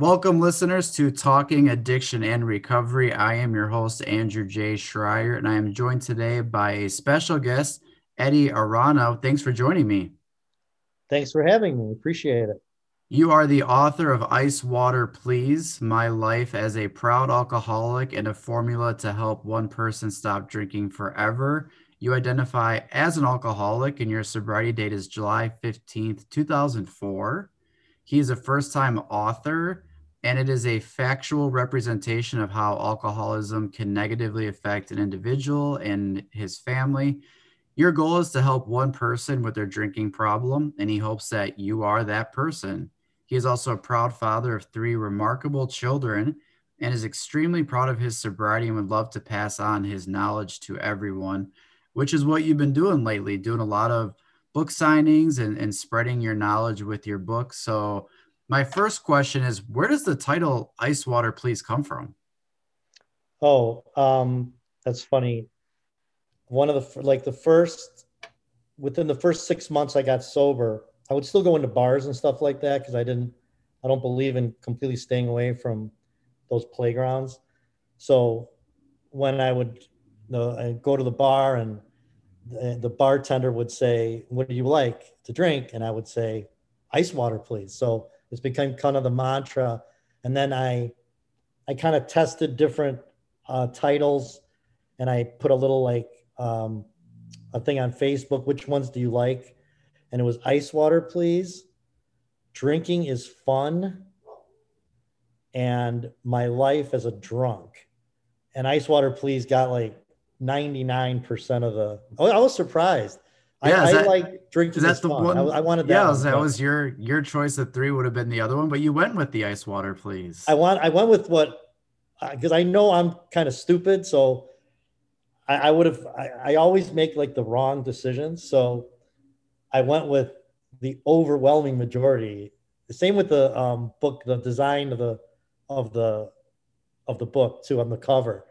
Welcome, listeners, to Talking Addiction and Recovery. I am your host, Andrew J. Schreier, and I am joined today by a special guest, Eddie Arano. Thanks for joining me. Thanks for having me. Appreciate it. You are the author of Ice Water Please My Life as a Proud Alcoholic and a Formula to Help One Person Stop Drinking Forever. You identify as an alcoholic, and your sobriety date is July 15th, 2004. He is a first time author, and it is a factual representation of how alcoholism can negatively affect an individual and his family. Your goal is to help one person with their drinking problem, and he hopes that you are that person. He is also a proud father of three remarkable children and is extremely proud of his sobriety and would love to pass on his knowledge to everyone, which is what you've been doing lately, doing a lot of book signings and, and spreading your knowledge with your book. So, my first question is where does the title Ice Water Please come from? Oh, um, that's funny. One of the, like the first, within the first six months I got sober, I would still go into bars and stuff like that because I didn't, I don't believe in completely staying away from those playgrounds. So when I would you know, go to the bar and the, the bartender would say, "What do you like to drink?" and I would say, "Ice water, please." So it's become kind of the mantra. And then I, I kind of tested different uh, titles, and I put a little like um, a thing on Facebook. Which ones do you like? and it was ice water, please. Drinking is fun, and my life as a drunk. And ice water, please got like 99% of the. I was surprised. Yeah, I, that, I like drinking. Is that the one? I, I, wanted that. Yeah, one, that was your your choice. Of three would have been the other one, but you went with the ice water, please. I want. I went with what because uh, I know I'm kind of stupid, so I, I would have. I, I always make like the wrong decisions, so I went with the overwhelming majority. The same with the um, book, the design of the of the of the book too on the cover.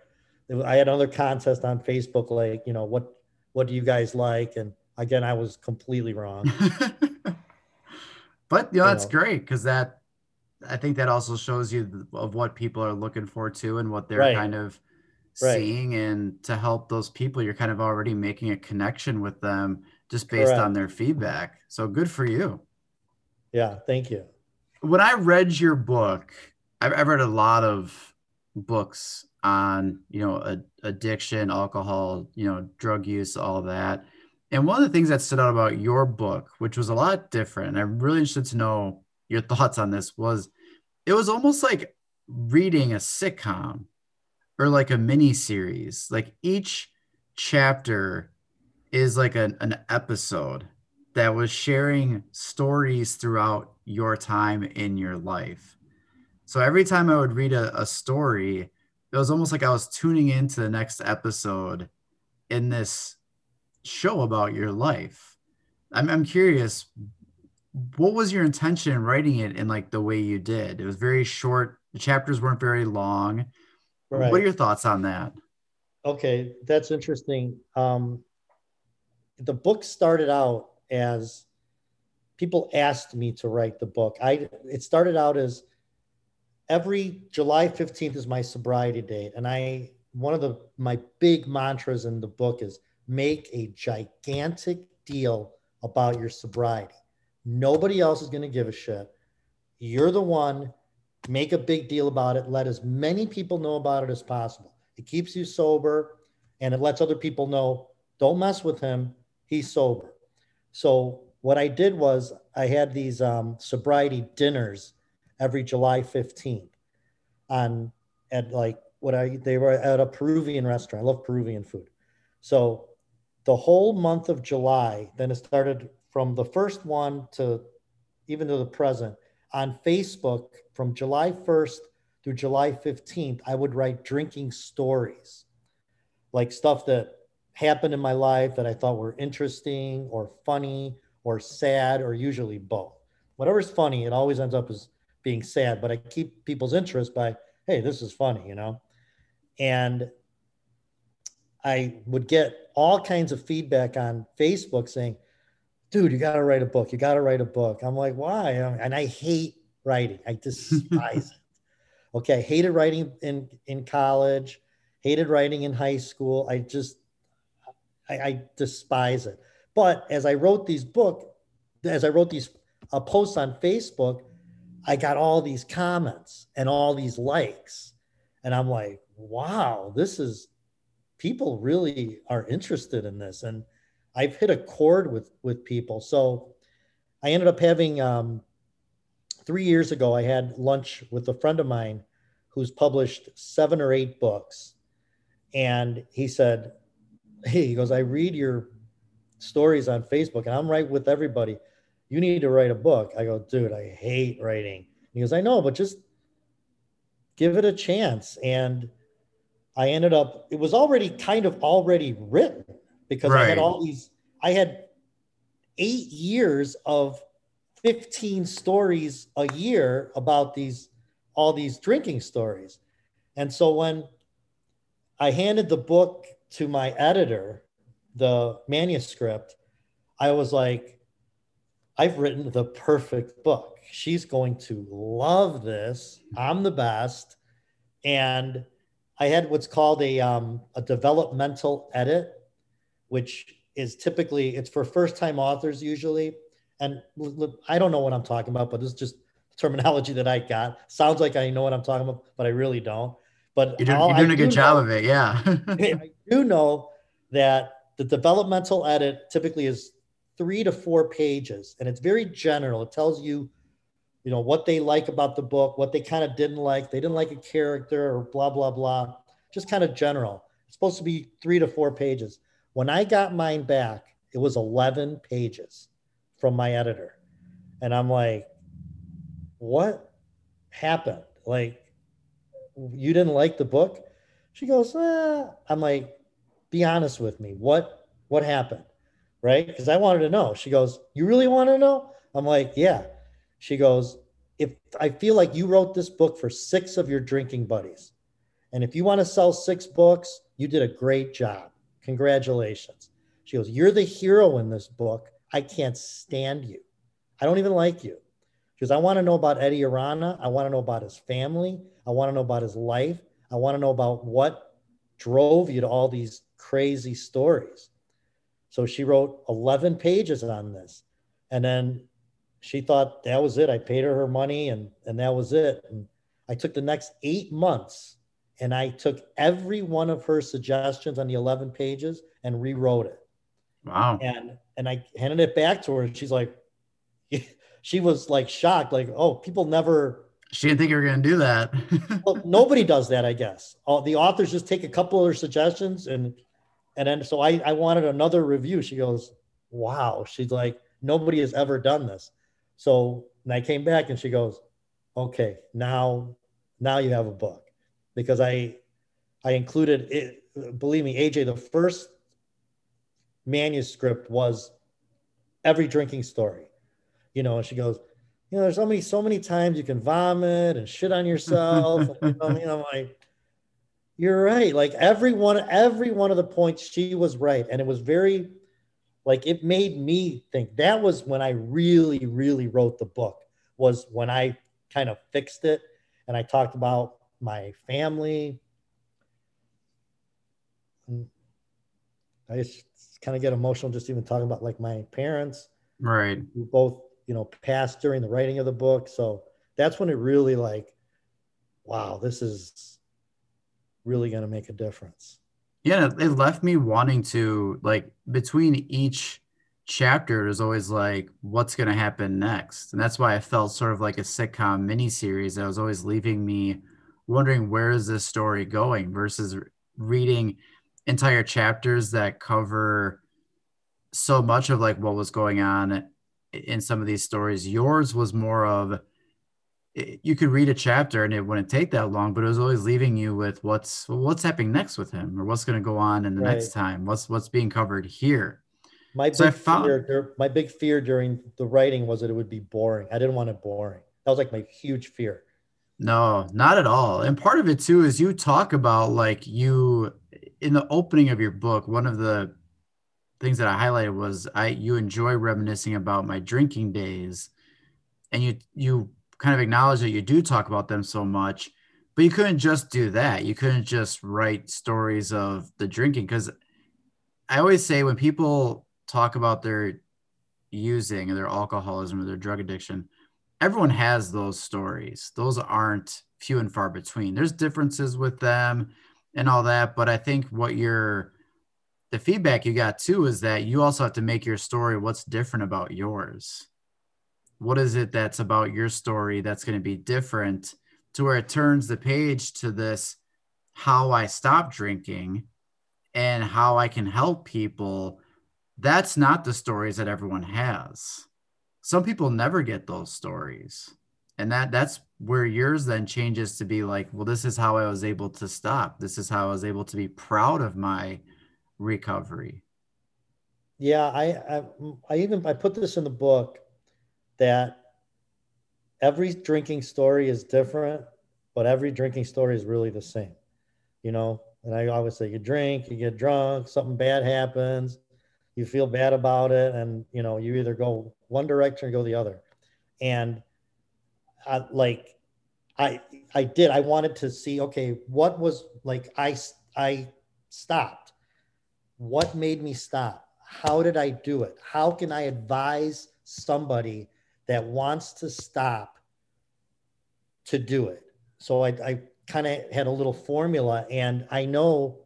I had another contest on Facebook, like you know what what do you guys like, and again I was completely wrong. but you know, that's know. great because that I think that also shows you of what people are looking for too, and what they're right. kind of right. seeing, and to help those people, you're kind of already making a connection with them just based Correct. on their feedback. So good for you. Yeah, thank you. When I read your book, I've, I've read a lot of books on, you know, a, addiction, alcohol, you know, drug use, all that. And one of the things that stood out about your book, which was a lot different, and I'm really interested to know your thoughts on this, was it was almost like reading a sitcom or like a mini series. Like each chapter is like an, an episode that was sharing stories throughout your time in your life. So every time I would read a, a story, it was almost like I was tuning into the next episode in this show about your life. I'm, I'm curious, what was your intention in writing it in like the way you did? It was very short. The chapters weren't very long. Right. What are your thoughts on that? Okay, that's interesting. Um, the book started out as people asked me to write the book. I it started out as every July 15th is my sobriety date. And I one of the my big mantras in the book is make a gigantic deal about your sobriety. Nobody else is going to give a shit. You're the one. Make a big deal about it. Let as many people know about it as possible. It keeps you sober and it lets other people know don't mess with him he's sober. So what I did was I had these um, sobriety dinners every July 15th on at like what I they were at a Peruvian restaurant. I love Peruvian food. So the whole month of July, then it started from the first one to even to the present on Facebook from July 1st through July 15th, I would write drinking stories, like stuff that happened in my life that I thought were interesting or funny or sad or usually both. Whatever's funny, it always ends up as being sad, but I keep people's interest by, hey, this is funny, you know? And I would get all kinds of feedback on Facebook saying, dude, you got to write a book. You got to write a book. I'm like, why? And I hate writing. I despise it. Okay, I hated writing in in college, hated writing in high school. I just I, I despise it. But as I wrote these book, as I wrote these uh, posts on Facebook, I got all these comments and all these likes, and I'm like, wow, this is people really are interested in this, and I've hit a chord with with people. So I ended up having um, three years ago. I had lunch with a friend of mine who's published seven or eight books, and he said, "Hey, he goes, I read your stories on Facebook, and I'm right with everybody. You need to write a book." I go, "Dude, I hate writing." He goes, "I know, but just give it a chance." And I ended up. It was already kind of already written because right. I had all these. I had eight years of 15 stories a year about these all these drinking stories. And so when I handed the book to my editor, the manuscript, I was like, I've written the perfect book. She's going to love this. I'm the best. And I had what's called a, um, a developmental edit, which is typically it's for first time authors usually. And I don't know what I'm talking about, but this is just terminology that I got. Sounds like I know what I'm talking about, but I really don't. But you're doing, you're doing a good job of it. Yeah. I do know that the developmental edit typically is three to four pages and it's very general. It tells you, you know, what they like about the book, what they kind of didn't like. They didn't like a character or blah, blah, blah. Just kind of general. It's supposed to be three to four pages. When I got mine back, it was 11 pages from my editor. And I'm like, what happened? Like, you didn't like the book? She goes, eh. I'm like, be honest with me. What what happened? Right? Because I wanted to know. She goes, You really want to know? I'm like, Yeah. She goes, If I feel like you wrote this book for six of your drinking buddies, and if you want to sell six books, you did a great job. Congratulations. She goes, You're the hero in this book. I can't stand you. I don't even like you. Because I want to know about Eddie Arana. I want to know about his family. I want to know about his life. I want to know about what drove you to all these crazy stories. So she wrote 11 pages on this. And then she thought that was it. I paid her her money and, and that was it. And I took the next eight months and I took every one of her suggestions on the 11 pages and rewrote it. Wow. And and I handed it back to her and she's like, she was like shocked, like, oh, people never. She didn't think you were going to do that. well, nobody does that, I guess. All, the authors just take a couple of their suggestions and and then so I, I wanted another review. She goes, wow. She's like, nobody has ever done this. So and I came back and she goes, okay, now now you have a book because I I included it. Believe me, AJ, the first manuscript was every drinking story you know, and she goes, you know, there's so many, so many times you can vomit and shit on yourself. and, you know, I'm like, you're right. Like every one, every one of the points, she was right. And it was very, like, it made me think that was when I really, really wrote the book, was when I kind of fixed it. And I talked about my family. I just kind of get emotional just even talking about like my parents. Right. Who both you know, passed during the writing of the book. So that's when it really like, wow, this is really going to make a difference. Yeah, it left me wanting to like between each chapter there's always like what's going to happen next and that's why i felt sort of like a sitcom miniseries that was always leaving me wondering where is this story going versus reading entire chapters that cover so much of like what was going on in some of these stories. Yours was more of you could read a chapter and it wouldn't take that long, but it was always leaving you with what's what's happening next with him or what's going to go on in the right. next time. What's what's being covered here. My so big found, fear, my big fear during the writing was that it would be boring. I didn't want it boring. That was like my huge fear. No, not at all. And part of it too is you talk about like you in the opening of your book, one of the things that I highlighted was I you enjoy reminiscing about my drinking days, and you you kind of acknowledge that you do talk about them so much, but you couldn't just do that. You couldn't just write stories of the drinking because I always say when people talk about their using or their alcoholism or their drug addiction, everyone has those stories. Those aren't few and far between. There's differences with them and all that, but I think what you're the feedback you got too is that you also have to make your story what's different about yours. What is it that's about your story that's going to be different to where it turns the page to this how I stop drinking and how I can help people? That's not the stories that everyone has. Some people never get those stories. And that that's where yours then changes to be like, well, this is how I was able to stop. This is how I was able to be proud of my recovery. Yeah, I, I, I even I put this in the book that every drinking story is different, but every drinking story is really the same. You know, and I always say you drink, you get drunk, something bad happens, you feel bad about it, and you know, you either go one direction or go the other. And I, like I I did, I wanted to see, okay, what was like I I stopped what made me stop? How did I do it? How can I advise somebody that wants to stop to do it? So I, I kind of had a little formula and I know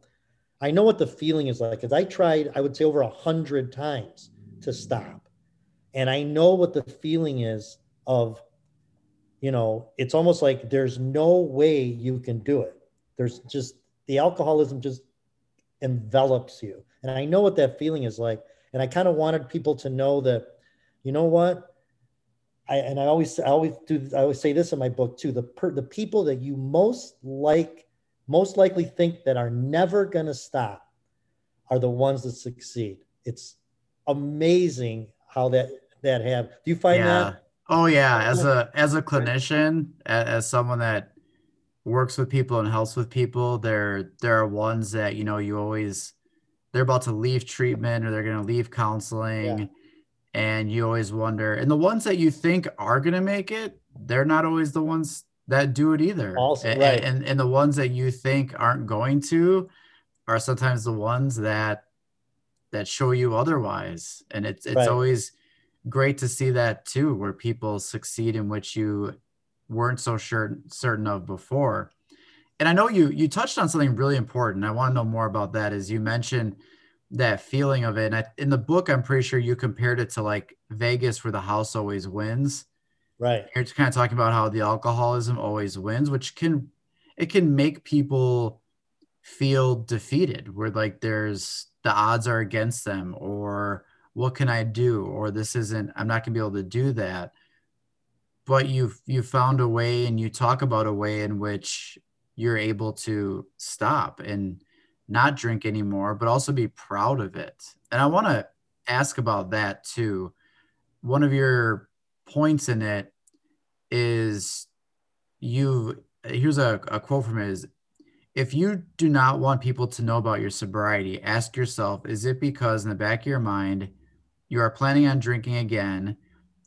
I know what the feeling is like because I tried, I would say over a hundred times to stop. And I know what the feeling is of, you know, it's almost like there's no way you can do it. There's just the alcoholism just envelops you. And I know what that feeling is like. And I kind of wanted people to know that, you know what? I, and I always, I always do, I always say this in my book too. The per, the people that you most like, most likely think that are never going to stop are the ones that succeed. It's amazing how that, that have, do you find yeah. that? Oh yeah. As a, as a clinician, as, as someone that works with people and helps with people there there are ones that you know you always they're about to leave treatment or they're going to leave counseling yeah. And you always wonder and the ones that you think are going to make it they're not always the ones that do it either also, and, right. and and the ones that you think aren't going to are sometimes the ones that that show you otherwise and it's it's right. always great to see that too where people succeed in which you weren't so sure certain of before. And I know you you touched on something really important. I want to know more about that. As you mentioned that feeling of it, and I, in the book, I'm pretty sure you compared it to like Vegas, where the house always wins. Right. You're kind of talking about how the alcoholism always wins, which can it can make people feel defeated, where like there's the odds are against them, or what can I do, or this isn't. I'm not gonna be able to do that but you've you found a way and you talk about a way in which you're able to stop and not drink anymore but also be proud of it and i want to ask about that too one of your points in it is you here's a, a quote from it is if you do not want people to know about your sobriety ask yourself is it because in the back of your mind you are planning on drinking again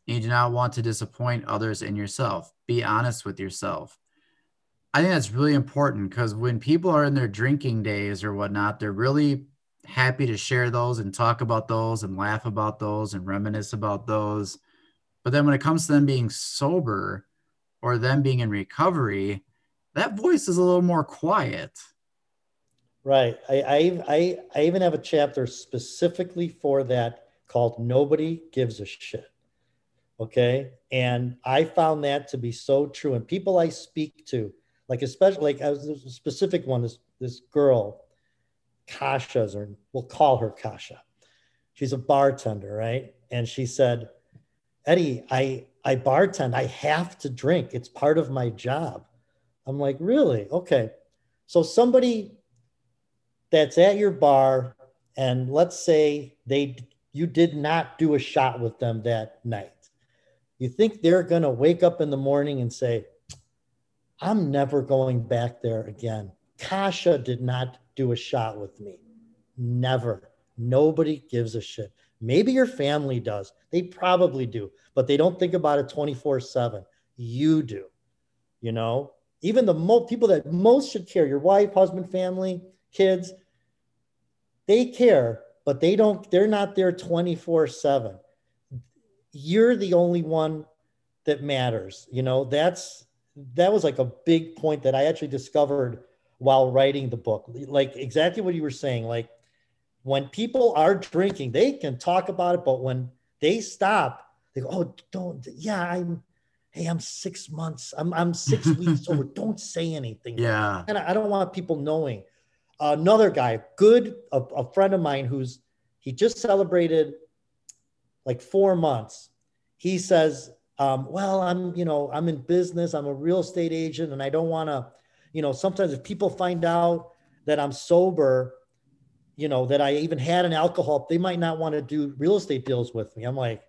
and you do not want to disappoint others and yourself. Be honest with yourself. I think that's really important because when people are in their drinking days or whatnot, they're really happy to share those and talk about those and laugh about those and reminisce about those. But then when it comes to them being sober or them being in recovery, that voice is a little more quiet. Right. I, I, I, I even have a chapter specifically for that called Nobody Gives a Shit. Okay. And I found that to be so true. And people I speak to, like especially like as a specific one, this this girl, Kasha's or we'll call her Kasha. She's a bartender, right? And she said, Eddie, I I bartend. I have to drink. It's part of my job. I'm like, really? Okay. So somebody that's at your bar, and let's say they you did not do a shot with them that night you think they're going to wake up in the morning and say, I'm never going back there again. Kasha did not do a shot with me. Never. Nobody gives a shit. Maybe your family does. They probably do, but they don't think about it 24 7. you do. You know, even the people that most should care, your wife, husband, family, kids, they care, but they don't, they're not there 24 7. You're the only one that matters. You know, that's that was like a big point that I actually discovered while writing the book. Like exactly what you were saying. Like when people are drinking, they can talk about it, but when they stop, they go, Oh, don't, yeah, I'm hey, I'm six months, I'm I'm six weeks over. Don't say anything. Yeah. And I, I don't want people knowing. another guy, good, a, a friend of mine who's he just celebrated like four months. He says, um, well, I'm, you know, I'm in business, I'm a real estate agent, and I don't want to, you know, sometimes if people find out that I'm sober, you know, that I even had an alcohol, they might not want to do real estate deals with me. I'm like,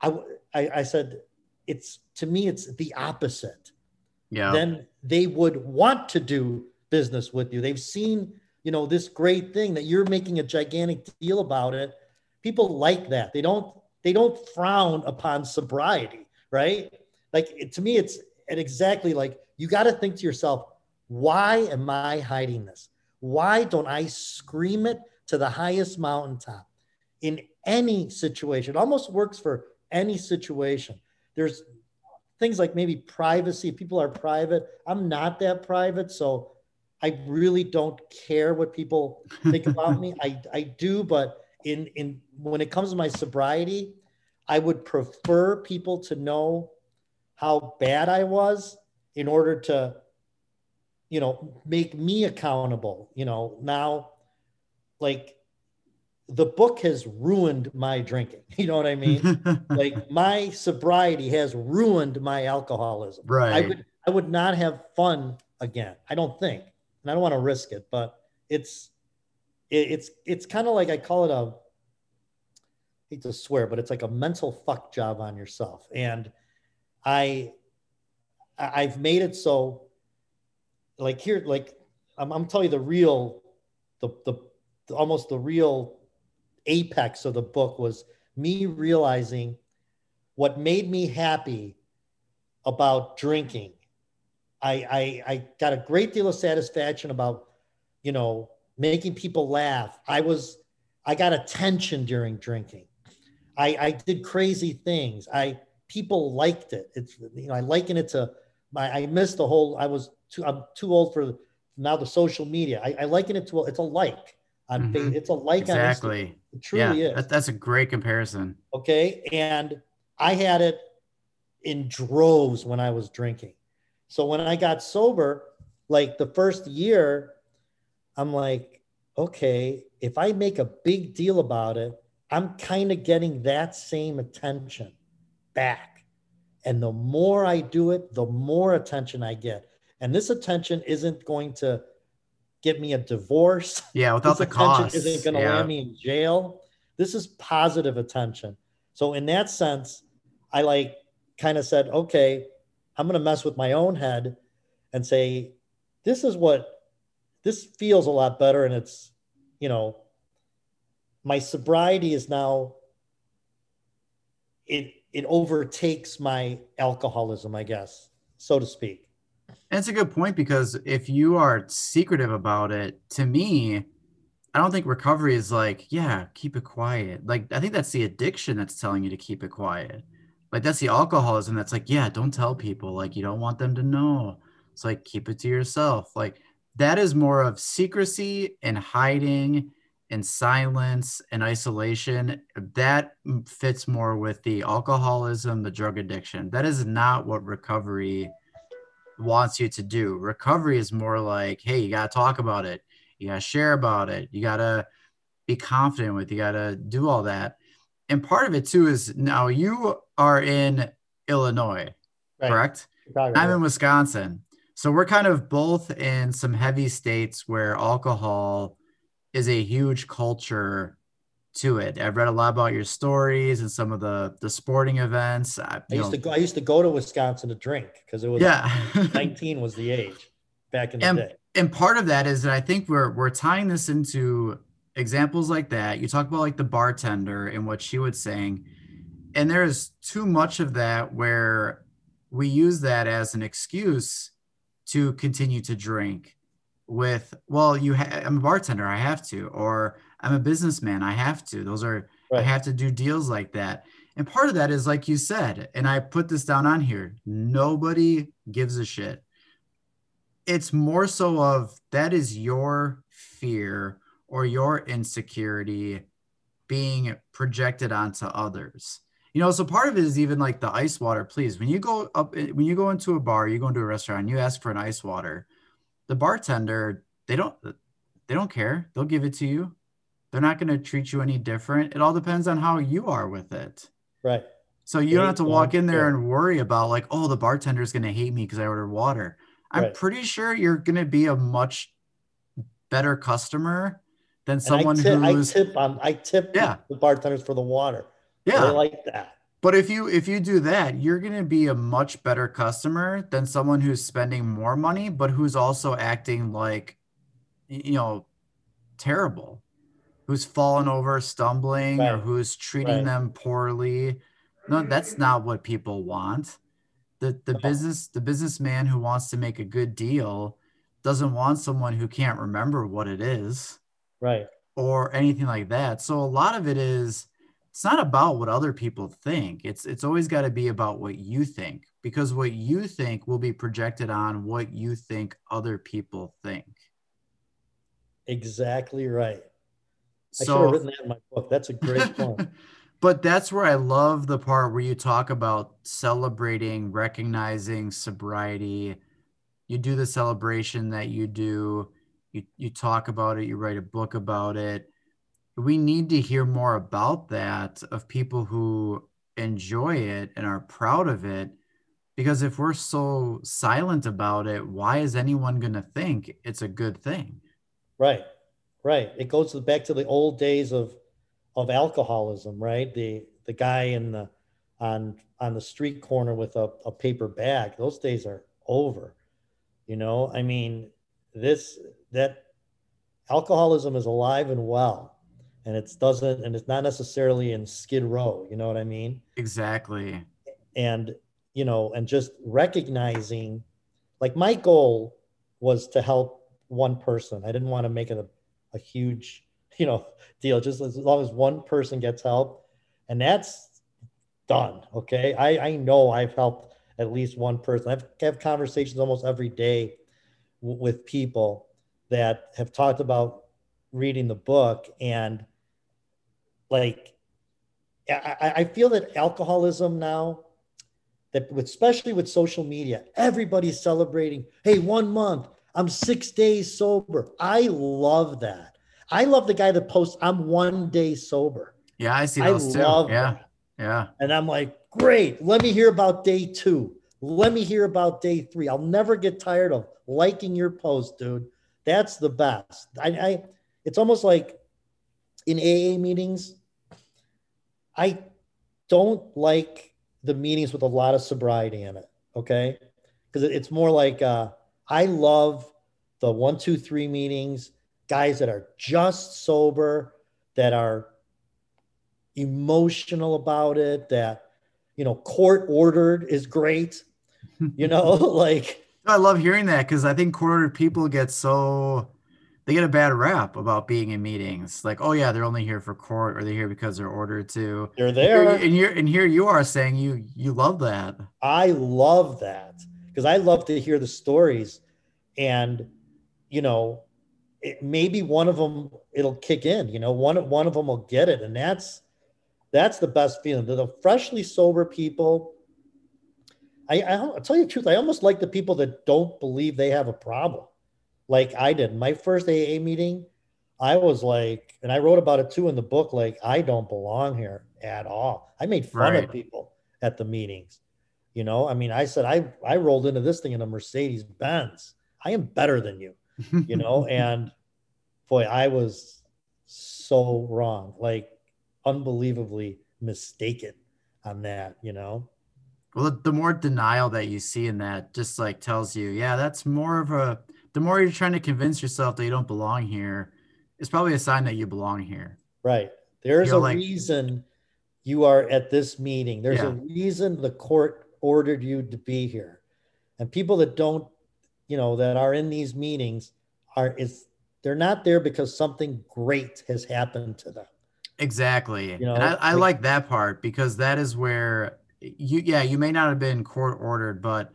I, I, I said, it's to me, it's the opposite. Yeah. Then they would want to do business with you. They've seen, you know, this great thing that you're making a gigantic deal about it. People like that. They don't they don't frown upon sobriety, right? Like it, to me, it's and exactly like you got to think to yourself, why am I hiding this? Why don't I scream it to the highest mountaintop in any situation? It almost works for any situation. There's things like maybe privacy. People are private. I'm not that private. So I really don't care what people think about me. I, I do, but in in when it comes to my sobriety, I would prefer people to know how bad I was in order to, you know, make me accountable. You know, now, like the book has ruined my drinking. You know what I mean? like my sobriety has ruined my alcoholism. Right. I would I would not have fun again. I don't think, and I don't want to risk it. But it's it, it's it's kind of like I call it a hate to swear, but it's like a mental fuck job on yourself. And I, I've made it so, like here, like I'm, I'm telling you the real, the, the, the almost the real apex of the book was me realizing what made me happy about drinking. I, I, I got a great deal of satisfaction about, you know, making people laugh. I was, I got attention during drinking. I, I did crazy things. I people liked it. It's you know I liken it to my I missed the whole. I was too I'm too old for now the social media. I, I liken it to a, it's a like on mm-hmm. It's a like exactly. It truly yeah, is. That, that's a great comparison. Okay, and I had it in droves when I was drinking. So when I got sober, like the first year, I'm like, okay, if I make a big deal about it, I'm kind of getting that same attention back. And the more I do it, the more attention I get. And this attention isn't going to get me a divorce. Yeah, without this the cost. Isn't going to yeah. land me in jail. This is positive attention. So in that sense, I like kind of said, okay, I'm going to mess with my own head and say, this is what this feels a lot better, and it's you know my sobriety is now it it overtakes my alcoholism, I guess, so to speak. It's a good point because if you are secretive about it, to me, I don't think recovery is like, yeah, keep it quiet. Like I think that's the addiction that's telling you to keep it quiet. Like that's the alcoholism that's like, yeah, don't tell people. Like you don't want them to know. It's like keep it to yourself. Like that is more of secrecy and hiding and silence and isolation. That fits more with the alcoholism the drug addiction. That is not what recovery wants you to do. Recovery is more like hey you got to talk about it. You got to share about it. You got to be confident with you got to do all that. And part of it too is now you are in illinois right. correct? Chicago, i'm in wisconsin so we're kind of both in some heavy states where alcohol is a huge culture to it. I've read a lot about your stories and some of the the sporting events. I, I used know, to go. I used to go to Wisconsin to drink because it was yeah, nineteen was the age back in the and, day. And part of that is that I think we're we're tying this into examples like that. You talk about like the bartender and what she was saying, and there's too much of that where we use that as an excuse to continue to drink with well you ha- i'm a bartender i have to or i'm a businessman i have to. Those are right. i have to do deals like that. And part of that is like you said and i put this down on here nobody gives a shit. It's more so of that is your fear or your insecurity being projected onto others you know so part of it is even like the ice water please. When you go up when you go into a bar you go into a restaurant you ask for an ice water the bartender they don't they don't care. They'll give it to you. They're not going to treat you any different. It all depends on how you are with it. Right. So you don't have to walk in there and worry about like oh the bartender's going to hate me because i ordered water. I'm right. pretty sure you're going to be a much better customer than someone I tip, who's I tip um, I tip yeah. the bartenders for the water. Yeah. I like that. But if you if you do that, you're going to be a much better customer than someone who's spending more money but who's also acting like you know terrible. Who's falling over, stumbling right. or who's treating right. them poorly. No, that's not what people want. The the no. business the businessman who wants to make a good deal doesn't want someone who can't remember what it is. Right. Or anything like that. So a lot of it is it's not about what other people think. It's it's always got to be about what you think because what you think will be projected on what you think other people think. Exactly right. So, I should have written that in my book. That's a great point. but that's where I love the part where you talk about celebrating, recognizing sobriety. You do the celebration that you do. You you talk about it. You write a book about it we need to hear more about that of people who enjoy it and are proud of it. Because if we're so silent about it why is anyone going to think it's a good thing? Right right. It goes back to the old days of of alcoholism right? The the guy in the on on the street corner with a, a paper bag those days are over you know? I mean this that alcoholism is alive and well and it doesn't and it's not necessarily in skid row you know what i mean? Exactly. And you know and just recognizing like my goal was to help one person. I didn't want to make it a, a huge you know deal. Just as long as one person gets help and that's done okay? I i know i've helped at least one person. I've have conversations almost every day w- with people that have talked about reading the book and like I, I feel that alcoholism now that with, especially with social media everybody's celebrating hey one month i'm six days sober. I love that. I love the guy that posts i'm one day sober. Yeah i see those I too. love yeah that. yeah. And i'm like great let me hear about day two. Let me hear about day three. I'll never get tired of liking your post dude. That's the best. I, I it's almost like in aa meetings I don't like the meetings with a lot of sobriety in it. Okay. Because it's more like uh, I love the one, two, three meetings, guys that are just sober, that are emotional about it, that, you know, court ordered is great. You know, like. I love hearing that because I think court ordered people get so they get a bad rap about being in meetings. Like, oh yeah, they're only here for court, or they're here because they're ordered to. They're there, and you're and here you are saying you you love that. I love that because I love to hear the stories, and you know, it, maybe one of them it'll kick in. You know, one one of them will get it, and that's that's the best feeling. The, the freshly sober people. I, I I'll tell you the truth. I almost like the people that don't believe they have a problem like I did. My first AA meeting, I was like, and I wrote about it too in the book, like, I don't belong here at all. I made fun right. of people at the meetings. You know, I mean, I said, I, I rolled into this thing in a Mercedes Benz. I am better than you, you know, and boy, I was so wrong, like unbelievably mistaken on that, you know. Well, the more denial that you see in that just like tells you, yeah, that's more of a the more you're trying to convince yourself that you don't belong here, it's probably a sign that you belong here. Right. There's you're a like, reason you are at this meeting. There's Yeah. a reason the court ordered you to be here. And people that don't, you know, that are in these meetings are is they're not there because something great has happened to them. Exactly. You know, and I, I like- like that part because that is where you, yeah, you may not have been court ordered, but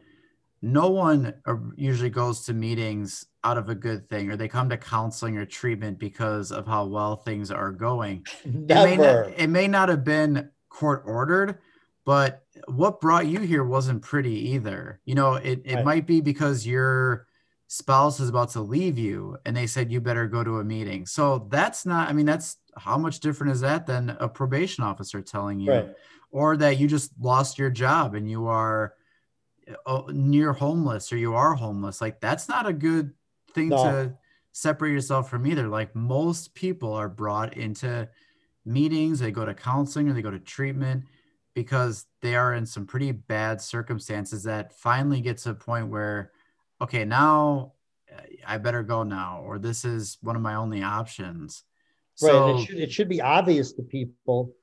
no one uh, usually goes to meetings out of a good thing or they come to counseling or treatment because of how well things are going. It may, Never. not, it may not have been court ordered, but what brought you here wasn't pretty either. You know, it, it Right. might be because your spouse is about to leave you and they said you better go to a meeting. So that's not, I mean, that's how much different is that than a probation officer telling you, Right. or that you just lost your job and you are near homeless or you are homeless. Like, that's not a good thing No. to separate yourself from either. Like, most people are brought into meetings, they go to counseling or they go to treatment because they are in some pretty bad circumstances that finally gets to a point where, okay, now uh, I better go now, or this is one of my only options. Right. So, it should it should be obvious to people,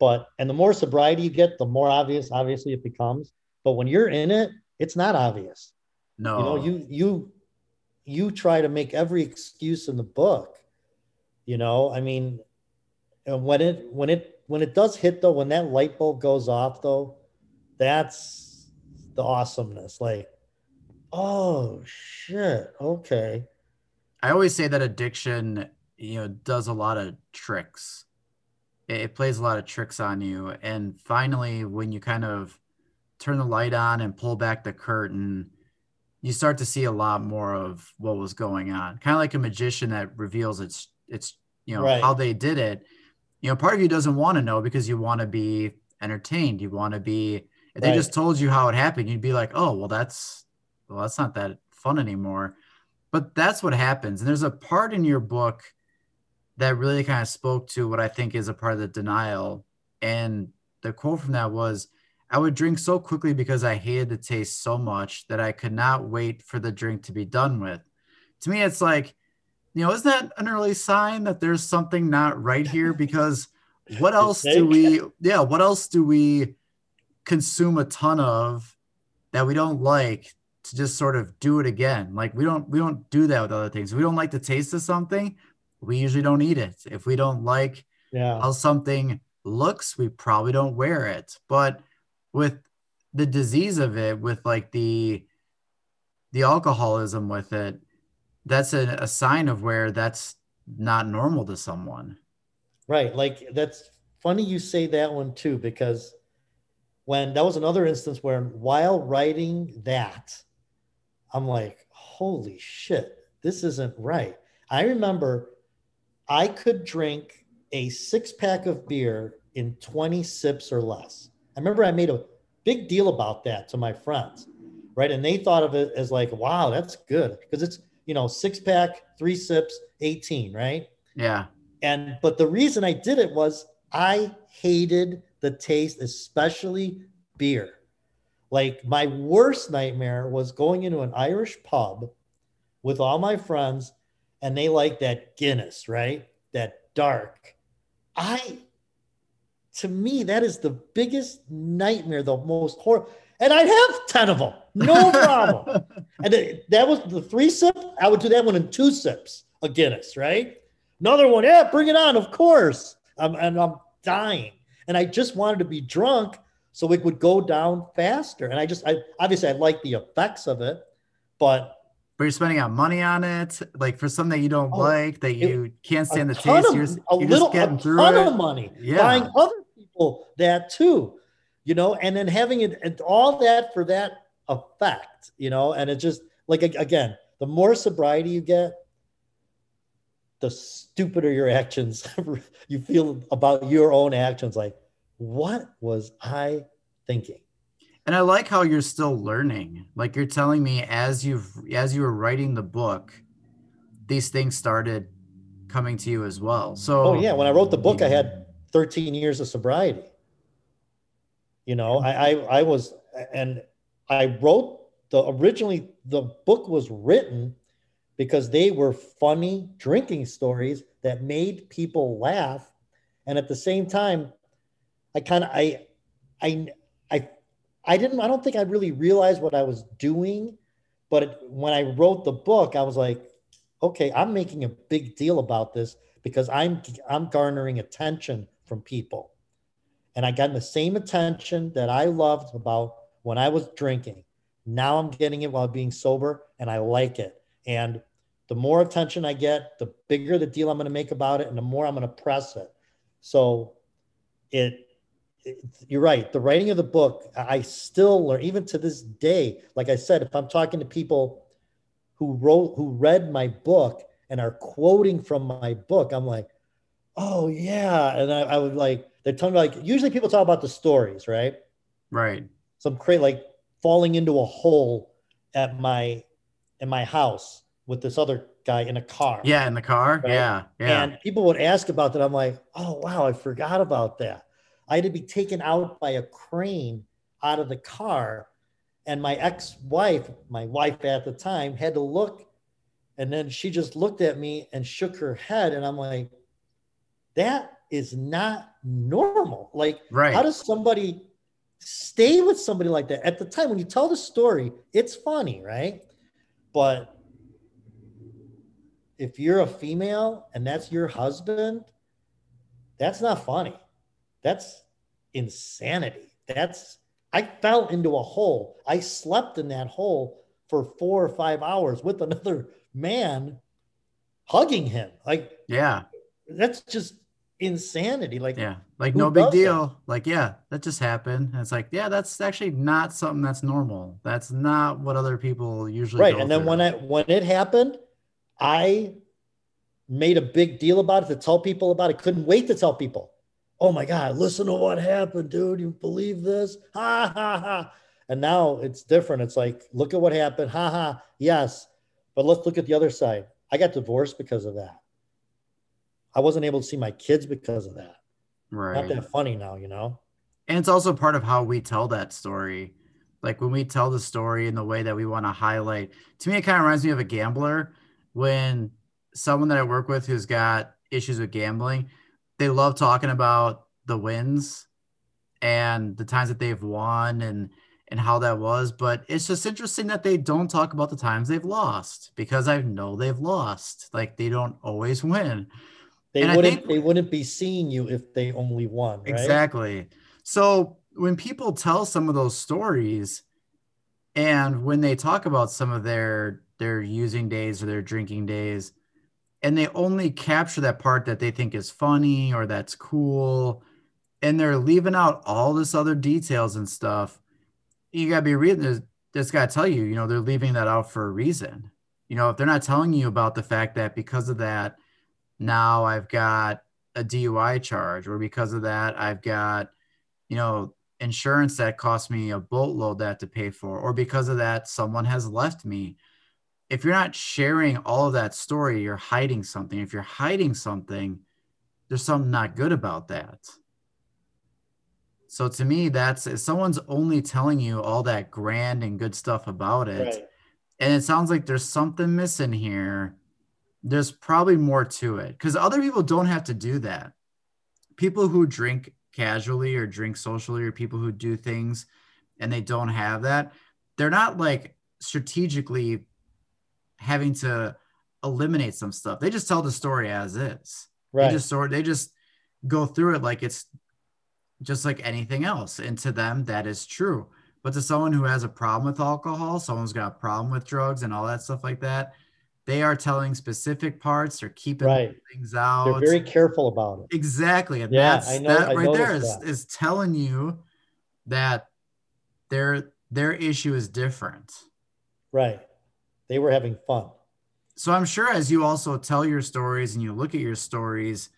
but and the more sobriety you get, the more obvious obviously it becomes. But when you're in it, it's not obvious. no, You know, you you you try to make every excuse in the book. You know, I mean, and when it when it when it does hit though, when that light bulb goes off though, that's the awesomeness. Like, oh shit, okay. I always say that addiction, you know, does a lot of tricks. It, it plays a lot of tricks on you. And finally, when you kind of turn the light on and pull back the curtain, you start to see a lot more of what was going on. Kind of like a magician that reveals its its, you know, Right. how they did it. You know, part of you doesn't want to know because you want to be entertained. You want to be if they Right. just told you how it happened, you'd be like, "Oh, well that's well, that's not that fun anymore." But that's what happens. And there's a part in your book that really kind of spoke to what I think is a part of the denial. And the quote from that was, I would drink so quickly because I hated the taste so much that I could not wait for the drink to be done with. To me, it's like, you know, is that an early sign that there's something not right here? Because what else do we, yeah, what else do we consume a ton of that we don't like to just sort of do it again? Like we don't, we don't do that with other things. If we don't like the taste of something, we usually don't eat it. If we don't like Yeah. how something looks, we probably don't wear it. But with the disease of it, with like the the alcoholism with it, that's a, a sign of where that's not normal to someone. Right. Like that's funny you say that one too, because when that was another instance where while writing that, I'm like, holy shit, this isn't right. I remember I could drink a six pack of beer in 20 sips or less. I remember I made a big deal about that to my friends, right? And they thought of it as like, wow, that's good because it's, you know, six pack, three sips, 18, right? Yeah. And but the reason I did it was I hated the taste, especially beer. Like my worst nightmare was going into an Irish pub with all my friends, and they like that Guinness, right? That dark. I, to me, that is the biggest nightmare, the most horrible. And I'd have 10 of them, no problem. and it- that was the three sip. I would do that one in two sips of Guinness, right? Another one, yeah, bring it on, of course. Um, and I'm dying. And I just wanted to be drunk so it would go down faster. And I just, I obviously I like the effects of it, but but you're spending out money on it, like for something that you don't Oh, like, that it- you can't stand the taste. of, You're, a you're little, just getting a through ton it. of money, Yeah. buying other people that too, you know, and then having it and all that for that effect, you know, and it just like again, the more sobriety you get, the stupider your actions you feel about your own actions. Like, what was I thinking? And I like how you're still learning. Like you're telling me as you've as you were writing the book, these things started coming to you as well. So Oh yeah, when I wrote the book, I had 13 years of sobriety. You know, I I, I was and I wrote the originally the book was written because they were funny drinking stories that made people laugh, and at the same time, I kind of I I I I didn't I don't think I really realized what I was doing, but it, when I wrote the book, I was like, okay, I'm making a big deal about this because I'm I'm garnering attention from people. And I got the same attention that I loved about when I was drinking. Now I'm getting it while being sober and I like it. And the more attention I get, the bigger the deal I'm going to make about it and the more I'm going to press it. So it, you're right. The writing of the book, I still learn, even to this day. Like I said, if I'm talking to people who wrote, who read my book and are quoting from my book, I'm like, oh yeah. And I, I would like, they're telling me like, usually people talk about the stories, right? Right. Some crazy, like falling into a hole at my, in my house with this other guy in a car. Yeah, in the car. Right? Yeah, yeah. And people would ask about that. I'm like, oh wow, I forgot about that. I had to be taken out by a crane out of the car, and my ex-wife, my wife at the time, had to look, and then she just looked at me and shook her head, and I'm like, that is not normal. Like, right. how does somebody stay with somebody like that? At the time, when you tell the story, it's funny, right? But if you're a female and that's your husband, that's not funny. That's insanity. That's I fell into a hole. I slept in that hole for four or five hours with another man hugging him. Like, yeah, that's just insanity. Like, yeah, like no big deal. That? Like, yeah, that just happened. And it's like, yeah, that's actually not something that's normal. That's not what other people usually. Right. And then through. when it when it happened, I made a big deal about it to tell people about it. Couldn't wait to tell people. Oh my God, listen to what happened, dude. You believe this? Ha ha ha. And now it's different. It's like, look at what happened. Ha ha. Yes. But let's look at the other side. I got divorced because of that. I wasn't able to see my kids because of that. Right. Not that funny now, you know? And it's also part of how we tell that story. Like when we tell the story in the way that we want to highlight, to me, it kind of reminds me of a gambler when someone that I work with who's got issues with gambling, they love talking about the wins and the times that they've won and and how that was. But it's just interesting that they don't talk about the times they've lost because I know they've lost. Like they don't always win. They and wouldn't think, they wouldn't be seeing you if they only won. Right? Exactly. So when people tell some of those stories and when they talk about some of their their using days or their drinking days, and they only capture that part that they think is funny or that's cool and they're leaving out all this other details and stuff you got to be reading this this got to tell you you know they're leaving that out for a reason you know if they're not telling you about the fact that because of that now i've got a dui charge or because of that i've got you know insurance that cost me a boatload that to pay for or because of that someone has left me if you're not sharing all of that story, you're hiding something. If you're hiding something, there's something not good about that. So to me, that's if someone's only telling you all that grand and good stuff about it, right. and it sounds like there's something missing here. There's probably more to it because other people don't have to do that. People who drink casually or drink socially, or people who do things and they don't have that, they're not like strategically having to eliminate some stuff. They just tell the story as is. Right. They just sort they just go through it like it's just like anything else. And to them, that is true. But to someone who has a problem with alcohol, someone's got a problem with drugs and all that stuff like that, they are telling specific parts or keeping right. things out. They're very careful about it. Exactly. And yeah, that's know, that right there is, that. is telling you that their their issue is different. Right. They were having fun. So I'm sure as you also tell your stories and you look at your stories,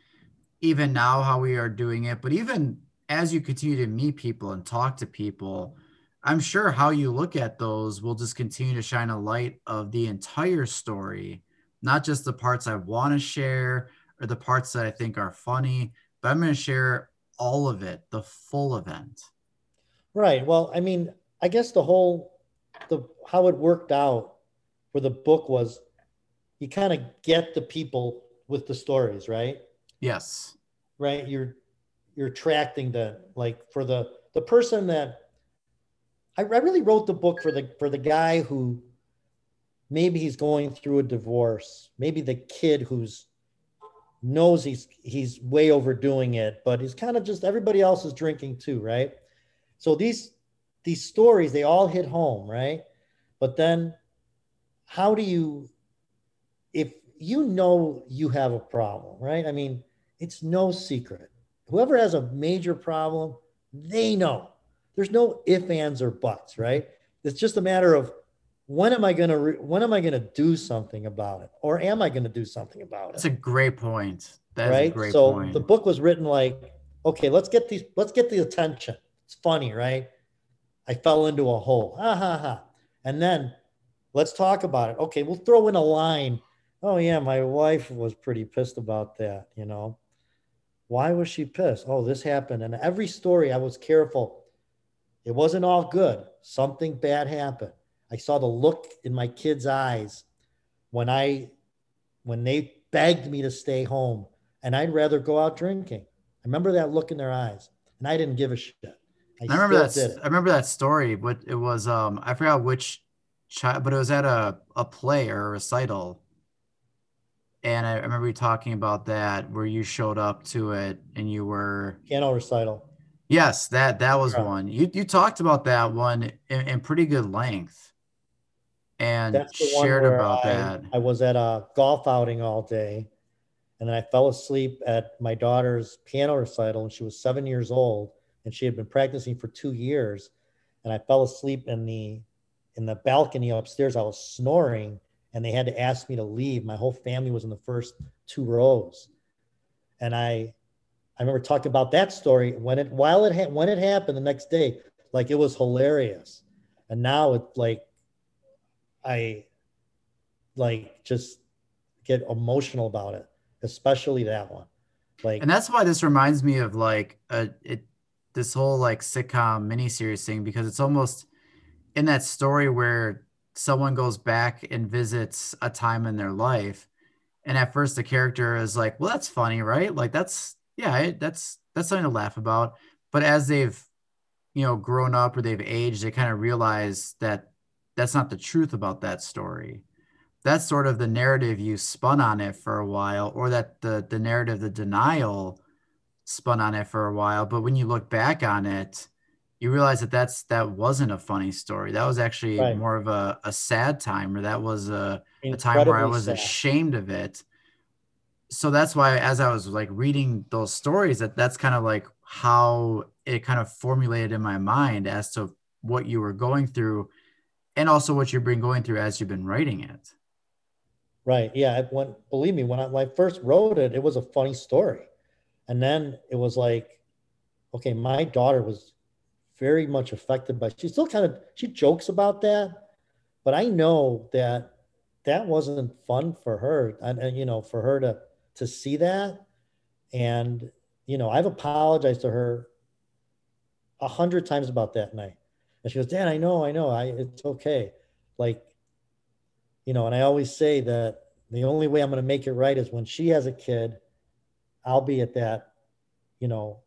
even now how we are doing it, but even as you continue to meet people and talk to people, I'm sure how you look at those will just continue to shine a light of the entire story, not just the parts I want to share or the parts that I think are funny, but I'm going to share all of it, the full event. Right. Well, I mean, I guess the whole the how it worked out for the book was you kind of get the people with the stories, right? Yes. Right. You're you're attracting to like for the the person that I, really wrote the book for the for the guy who maybe he's going through a divorce, maybe the kid who's knows he's he's way overdoing it, but he's kind of just everybody else is drinking too, right? So these these stories they all hit home, right? But then how do you if you know you have a problem, right? I mean, it's no secret. Whoever has a major problem, they know. There's no if, ands, or buts, right? It's just a matter of when am I going to re- when am I going to do something about it, or am I going to do something about it? That's a great point. That's right. great so point. the book was written like, okay, let's get these, let's get the attention. It's funny, right? I fell into a hole. Ha ha ha. And then let's talk about it. Okay, we'll throw in a line. Oh yeah, my wife was pretty pissed about that. You know, why was she pissed? Oh, this happened. And every story, I was careful. It wasn't all good. Something bad happened. I saw the look in my kids' eyes when I when they begged me to stay home and I'd rather go out drinking. I remember that look in their eyes and I didn't give a shit. I, I remember that I remember that story, but it was um I forgot which child but it was at a, a play or a recital. And I remember you talking about that where you showed up to it and you were piano recital. Yes, that that was yeah. one. You you talked about that one in, in pretty good length and shared about I, that. I was at a golf outing all day and then I fell asleep at my daughter's piano recital and she was seven years old and she had been practicing for two years. And I fell asleep in the in the balcony upstairs. I was snoring and they had to ask me to leave. My whole family was in the first two rows. And I I remember talking about that story when it while it ha- when it happened the next day, like it was hilarious. And now it's like I like just get emotional about it, especially that one. Like, and that's why this reminds me of like a it this whole like sitcom miniseries thing because it's almost in that story where someone goes back and visits a time in their life, and at first the character is like, "Well, that's funny, right? Like that's yeah, that's that's something to laugh about." But as they've you know grown up or they've aged, they kind of realize that that's not the truth about that story that's sort of the narrative you spun on it for a while or that the the narrative the denial spun on it for a while but when you look back on it you realize that that's that wasn't a funny story that was actually right. more of a, a sad time or that was a, a time where i was sad. ashamed of it so that's why as i was like reading those stories that that's kind of like how it kind of formulated in my mind as to what you were going through and also what you've been going through as you've been writing it. Right. Yeah. It went, believe me, when I, when I first wrote it, it was a funny story. And then it was like, okay, my daughter was very much affected by, she still kind of, she jokes about that, but I know that that wasn't fun for her. And, and you know, for her to, to see that. And, you know, I've apologized to her a hundred times about that night. And she goes, Dad, I know, I know, I it's okay. Like, you know, and I always say that the only way I'm going to make it right is when she has a kid, I'll be at that, you know,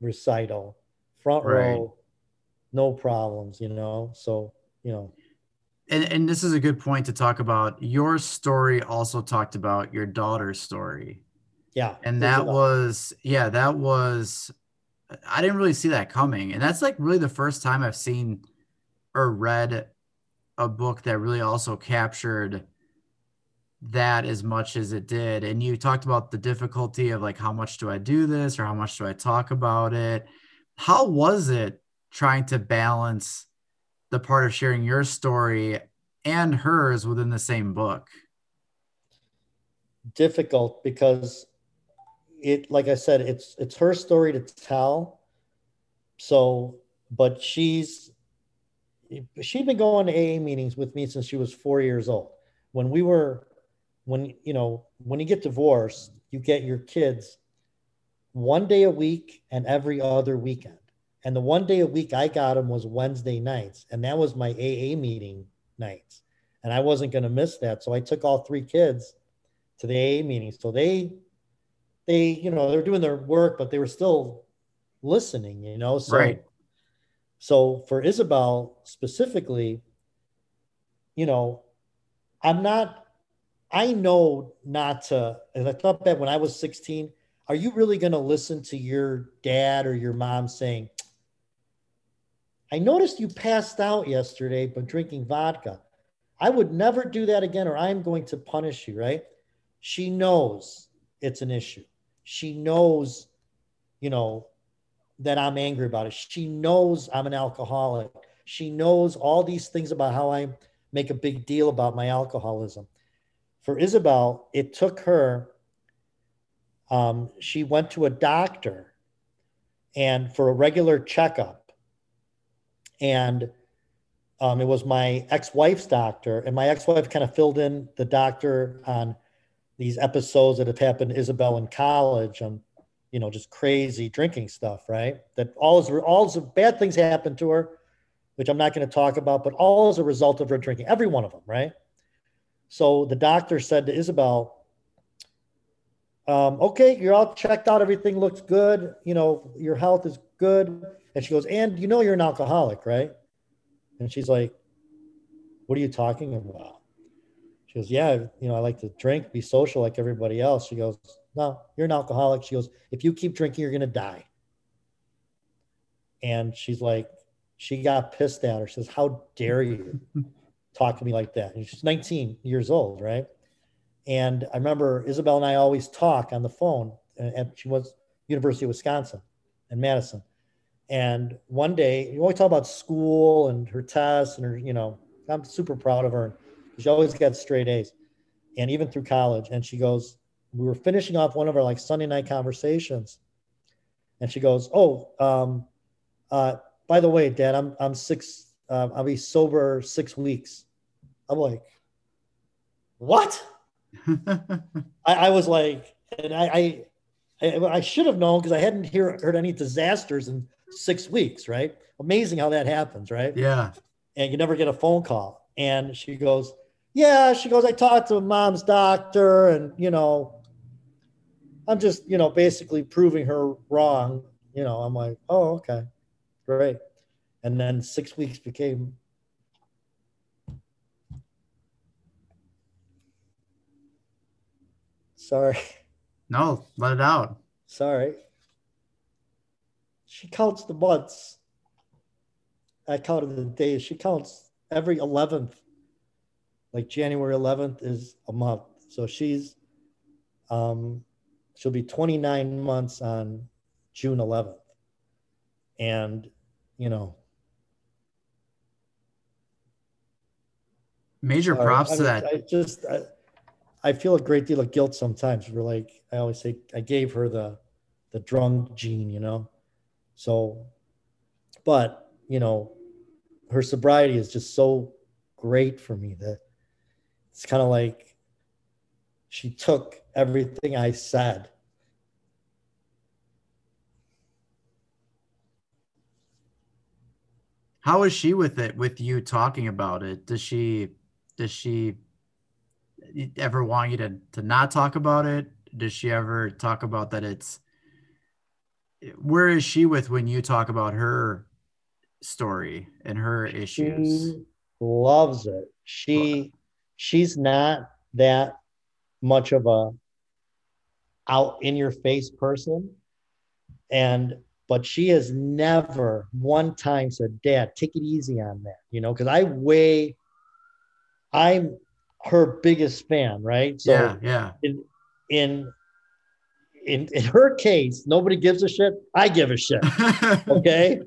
recital, front right. row, no problems, you know. So, you know. And, and this is a good point to talk about. Your story also talked about your daughter's story. Yeah. And that was, yeah, that was I didn't really see that coming. And that's like really the first time I've seen or read a book that really also captured that as much as it did. And you talked about the difficulty of like, how much do I do this or how much do I talk about it? How was it trying to balance the part of sharing your story and hers within the same book? Difficult because it like I said, it's it's her story to tell. So, but she's she'd been going to AA meetings with me since she was four years old. When we were, when you know, when you get divorced, you get your kids one day a week and every other weekend. And the one day a week I got them was Wednesday nights, and that was my AA meeting nights. And I wasn't going to miss that, so I took all three kids to the AA meeting. So they they, you know, they're doing their work, but they were still listening, you know? So, Right. so for Isabel specifically, you know, I'm not, I know not to, and I thought that when I was 16, are you really going to listen to your dad or your mom saying, I noticed you passed out yesterday but drinking vodka. I would never do that again, or I'm going to punish you, right? She knows it's an issue. She knows, you know, that I'm angry about it. She knows I'm an alcoholic. She knows all these things about how I make a big deal about my alcoholism. For Isabel, it took her, um, she went to a doctor and for a regular checkup. And um, it was my ex-wife's doctor, and my ex-wife kind of filled in the doctor on these episodes that have happened to Isabel in college on, you know, just crazy drinking stuff, right? That all is all the bad things happened to her, which I'm not going to talk about, but all as a result of her drinking, every one of them, right? So the doctor said to Isabel, um, okay, you're all checked out. Everything looks good. You know, your health is good. And she goes, and you know, you're an alcoholic, right? And she's like, What are you talking about? She goes, Yeah, you know, I like to drink, be social like everybody else. She goes, No, you're an alcoholic. She goes, If you keep drinking, you're going to die. And she's like, She got pissed at her. She says, How dare you talk to me like that? And she's 19 years old, right? And I remember Isabel and I always talk on the phone, and she was University of Wisconsin in Madison. And one day, you always talk about school and her tests and her, you know, I'm super proud of her. She always got straight A's. And even through college. And she goes, we were finishing off one of our like Sunday night conversations. And she goes, Oh, um, uh, by the way, Dad, I'm I'm six, uh, I'll be sober six weeks. I'm like, what? I, I was like, and I I, I, should have known because I hadn't hear, heard any disasters in six weeks, right? Amazing how that happens, right? yeah. And you never get a phone call. And she goes, Yeah, she goes, I talked to mom's doctor, and you know, I'm just, you know, basically proving her wrong. You know, I'm like, oh, okay, great. And then six weeks became sorry, No, let it out. sorry. She counts the months. I counted the days. She counts every 11th. Like January 11th is a month. So she's, um, she'll be 29 months on June 11th. And, you know, Major props I to that. I just, I, I feel a great deal of guilt sometimes. We're like, I always say, I gave her the, the drunk gene, you know? So, but, you know, her sobriety is just so great for me that it's kind of like she took everything I said. How is she with it? With you talking about it? Does she? Does she ever want you to to not talk about it? Does she ever talk about that? It's where is she with when you talk about her story and her issues? She loves it. She she's not that much of a out in your face person. And but she has never one time said, Dad, take it easy on that, you know, because I weigh I'm her biggest fan, right? So yeah, yeah. in in in in her case, nobody gives a shit. I give a shit. Okay.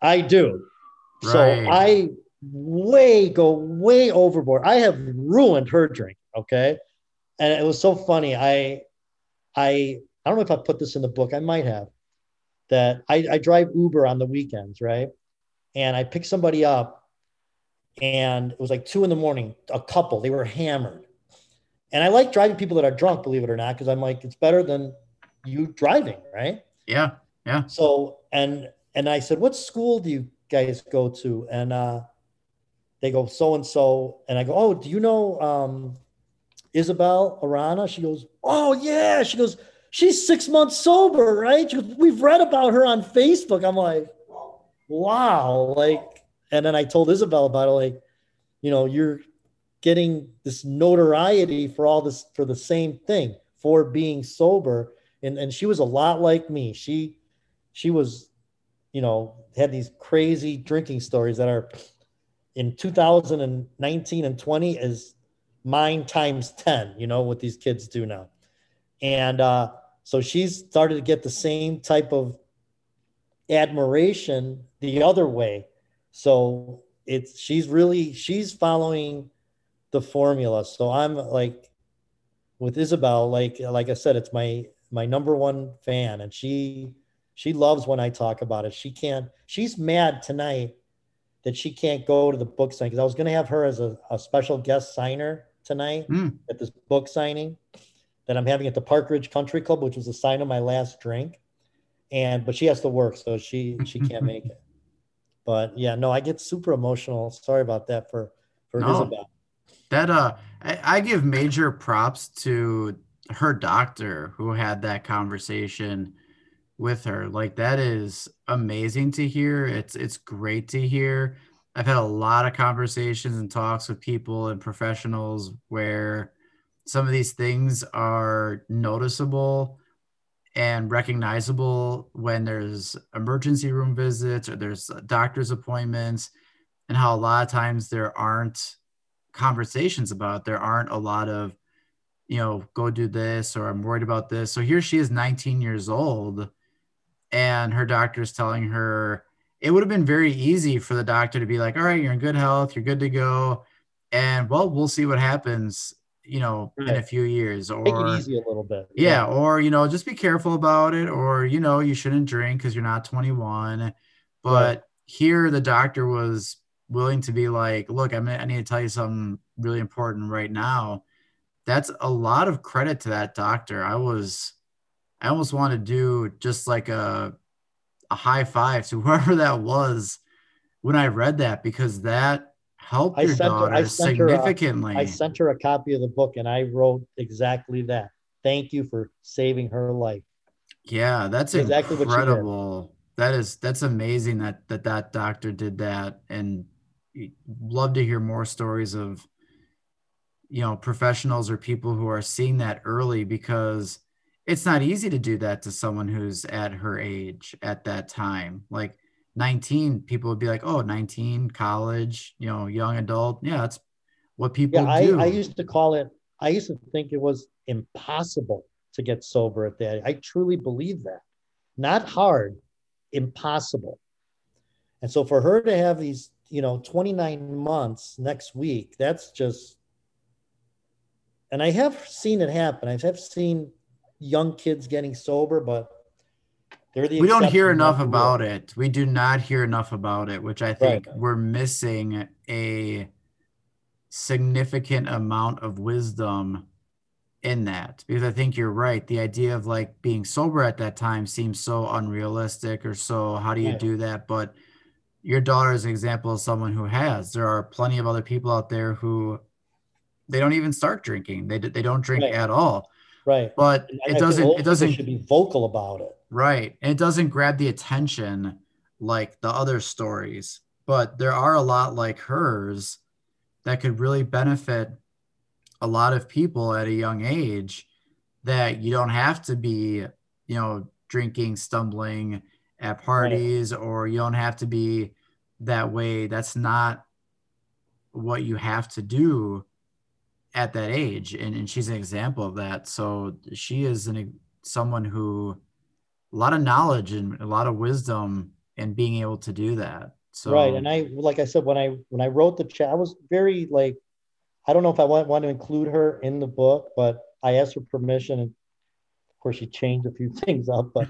I do. So Right. I way go way overboard. I have ruined her drink. Okay. And it was so funny. I I I don't know if I put this in the book. I might have that I, I drive Uber on the weekends, right? And I pick somebody up and it was like two in the morning, a couple, they were hammered. And I like driving people that are drunk, believe it or not, because I'm like, it's better than you driving, right? yeah, yeah. So and and I said, "What school do you guys go to?" And uh, they go so and so, and I go, "Oh, do you know um, Isabel Arana?" She goes, "Oh yeah." She goes, she's six months sober, right? We've read about her on Facebook. I'm like, wow. Like, and then I told Isabel about it, like, you know, you're getting this notoriety for all this for the same thing for being sober. And and she was a lot like me. She she was, you know, had these crazy drinking stories that are in 2019 and 20 is mine times 10, you know, what these kids do now. And uh, so she's started to get the same type of admiration the other way. So it's she's really she's following the formula. So I'm like with Isabel, like like I said, it's my my number one fan, and she she loves when I talk about it. She can't. She's mad tonight that she can't go to the book signing because I was going to have her as a, a special guest signer tonight mm. at this book signing that I'm having at the Park Ridge Country Club, which was the sign of my last drink. And but she has to work, so she she can't make it. But yeah, no, I get super emotional. Sorry about that for for no, Isabel. That uh, I, I give major props to her doctor who had that conversation with her. Like that is amazing to hear. It's it's great to hear. I've had a lot of conversations and talks with people and professionals where some of these things are noticeable and recognizable when there's emergency room visits or there's doctor's appointments and how a lot of times there aren't conversations about it. there aren't a lot of you know go do this or i'm worried about this so here she is 19 years old and her doctor is telling her it would have been very easy for the doctor to be like all right you're in good health you're good to go and well we'll see what happens you know right. in a few years or take it easy a little bit yeah, yeah, or you know just be careful about it or you know you shouldn't drink because you're not 21 but right. here the doctor was willing to be like look I'm, i need to tell you something really important right now that's a lot of credit to that doctor i was I almost want to do just like a a high five to whoever that was when I read that because that helped I your daughter her, significantly. A, I sent her a copy of the book and I wrote exactly that. Thank you for saving her life. Yeah, that's exactly incredible. That is that's amazing that that that doctor did that and love to hear more stories of you know professionals or people who are seeing that early because it's not easy to do that to someone who's at her age at that time. Like 19, people would be like, oh, 19, college, you know, young adult. Yeah, that's what people yeah, do. I, I used to call it, I used to think it was impossible to get sober at that. I truly believe that. Not hard, impossible. And so for her to have these, you know, 29 months next week, that's just, and I have seen it happen. I have seen young kids getting sober, but they're the we don't hear enough about it. We do not hear enough about it, which I think right. we're missing a significant amount of wisdom in that because I think you're right. The idea of like being sober at that time seems so unrealistic or so how do you do that? But your daughter is an example of someone who has. There are plenty of other people out there who they don't even start drinking. They they don't drink right. at all. Right. But it doesn't it doesn't should be vocal about it. Right. And it doesn't grab the attention like the other stories. But there are a lot like hers that could really benefit a lot of people at a young age that you don't have to be, you know, drinking, stumbling at parties, right. or you don't have to be that way. That's not what you have to do at that age and, and she's an example of that. So she is an someone who a lot of knowledge and a lot of wisdom and being able to do that. So right and i like i said when i when i wrote the chat i was very like i don't know if i want, want to include her in the book but i asked her permission and of course she changed a few things up but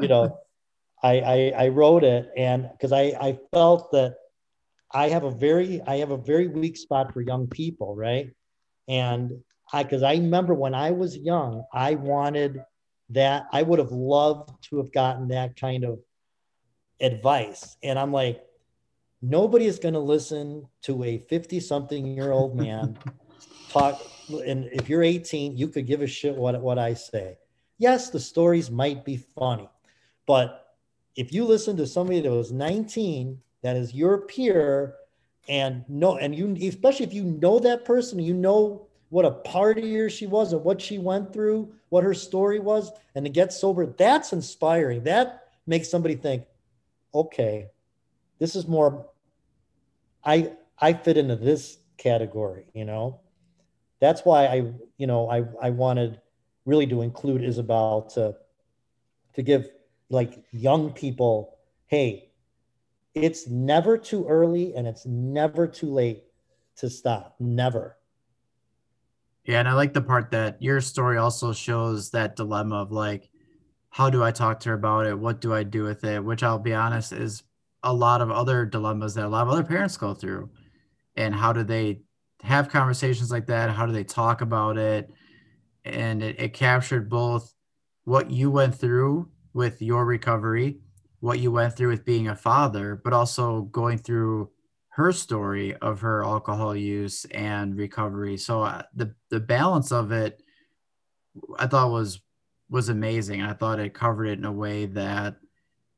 you know I, I i wrote it and because i i felt that i have a very i have a very weak spot for young people right and I, because I remember when I was young, I wanted that. I would have loved to have gotten that kind of advice. And I'm like, nobody is going to listen to a 50 something year old man talk. And if you're 18, you could give a shit what, what I say. yes, the stories might be funny, but if you listen to somebody that was 19, that is your peer, and know, and you, especially if you know that person, you know what a partier she was and what she went through, what her story was, and to get sober, that's inspiring. That makes somebody think, okay, this is more, I, I fit into this category, you know? That's why I, you know, I, I wanted really to include Isabel to, to give like young people, hey, it's never too early and it's never too late to stop. Never. Yeah, and I like the part that your story also shows that dilemma of like, how do I talk to her about it? What do I do with it? Which I'll be honest is a lot of other dilemmas that a lot of other parents go through. And how do they have conversations like that? How do they talk about it? And it, it captured both what you went through with your recovery, what you went through with being a father, but also going through her story of her alcohol use and recovery. So uh, the the balance of it, I thought was was amazing. I thought it covered it in a way that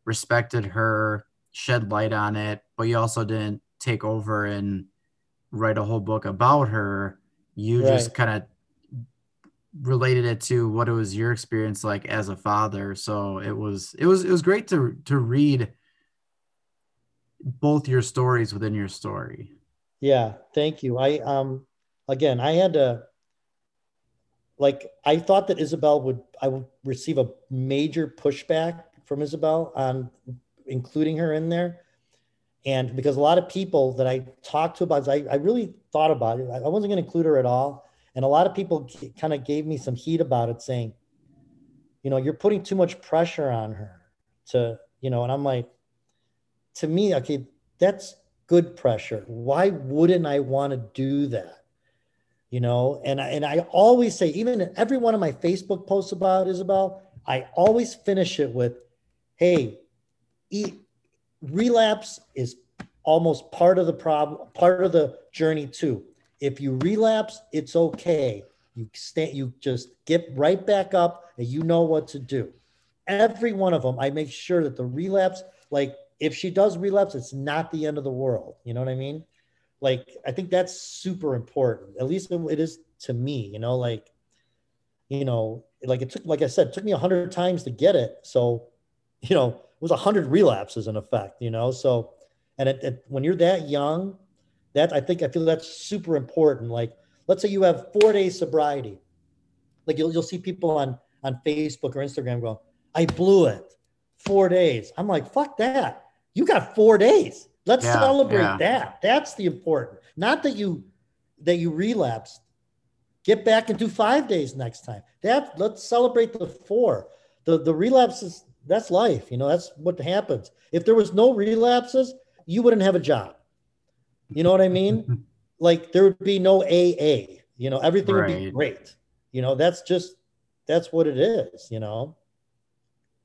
respected her, shed light on it, but you also didn't take over and write a whole book about her. You right. just kind of related it to what it was your experience like as a father. So it was it was it was great to to read both your stories within your story. Yeah, thank you. I um again, I had to like I thought that Isabel would I would receive a major pushback from Isabel on including her in there. And because a lot of people that I talked to about I, I really thought about it. I wasn't going to include her at all. And a lot of people kind of gave me some heat about it, saying, you know, you're putting too much pressure on her to, you know, and I'm like, to me, okay, that's good pressure. Why wouldn't I want to do that? You know, and I, and I always say, even in every one of my Facebook posts about Isabel, I always finish it with, "Hey, eat, relapse is almost part of the problem, part of the journey too. If you relapse, it's okay. You stay, you just get right back up, and you know what to do. Every one of them, I make sure that the relapse, like if she does relapse, it's not the end of the world. You know what I mean? Like, I think that's super important. At least it is to me, you know, like, you know, like it took, like I said, it took me a hundred times to get it. So, you know, it was a hundred relapses in effect, you know? So, and it, it, when you're that young, that I think I feel that's super important. Like, let's say you have four days sobriety. Like you'll, you'll see people on, on Facebook or Instagram go, I blew it four days. I'm like, fuck that you got four days. Let's yeah, celebrate yeah. that. That's the important. Not that you that you relapsed. Get back and do five days next time. That let's celebrate the four. The the relapses, that's life. You know, that's what happens. If there was no relapses, you wouldn't have a job. You know what I mean? like there would be no AA. You know, everything right. would be great. You know, that's just that's what it is, you know.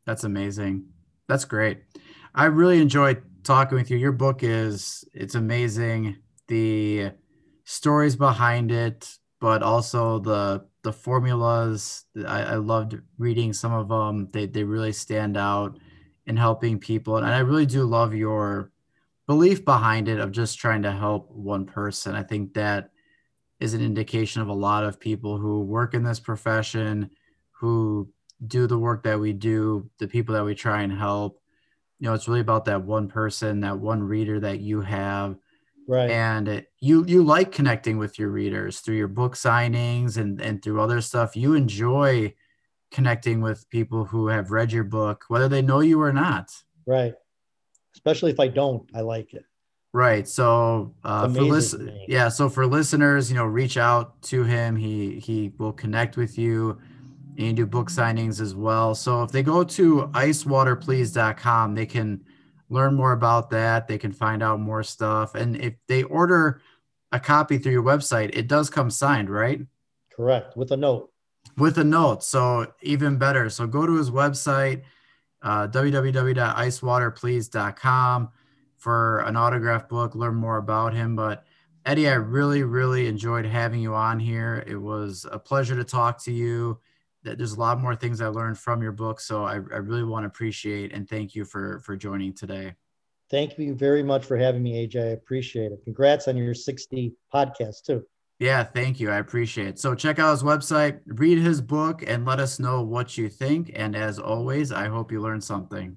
That's amazing. That's great. I really enjoyed talking with you. Your book is it's amazing. The stories behind it, but also the the formulas. I, I loved reading some of them. They they really stand out in helping people, and I really do love your belief behind it of just trying to help one person. I think that is an indication of a lot of people who work in this profession, who do the work that we do, the people that we try and help. You know it's really about that one person that one reader that you have. Right. And it, you you like connecting with your readers through your book signings and and through other stuff. You enjoy connecting with people who have read your book whether they know you or not. Right especially if i don't i like it right so uh, for listen yeah so for listeners you know reach out to him he he will connect with you and you do book signings as well. So if they go to icewaterplease.com, they can learn more about that. They can find out more stuff. And if they order a copy through your website, it does come signed, right? Correct. With a note. With a note. So even better. So go to his website, uh, www.icewaterplease.com for an autograph book, learn more about him. But Eddie, I really, really enjoyed having you on here. It was a pleasure to talk to you That there's a lot more things I learned from your book. So I, I really want to appreciate and thank you for for joining today. Thank you very much for having me, AJ. I appreciate it. Congrats on your 60 podcast too. Yeah, thank you. I appreciate it. So check out his website, read his book, and let us know what you think. And as always, I hope you learned something.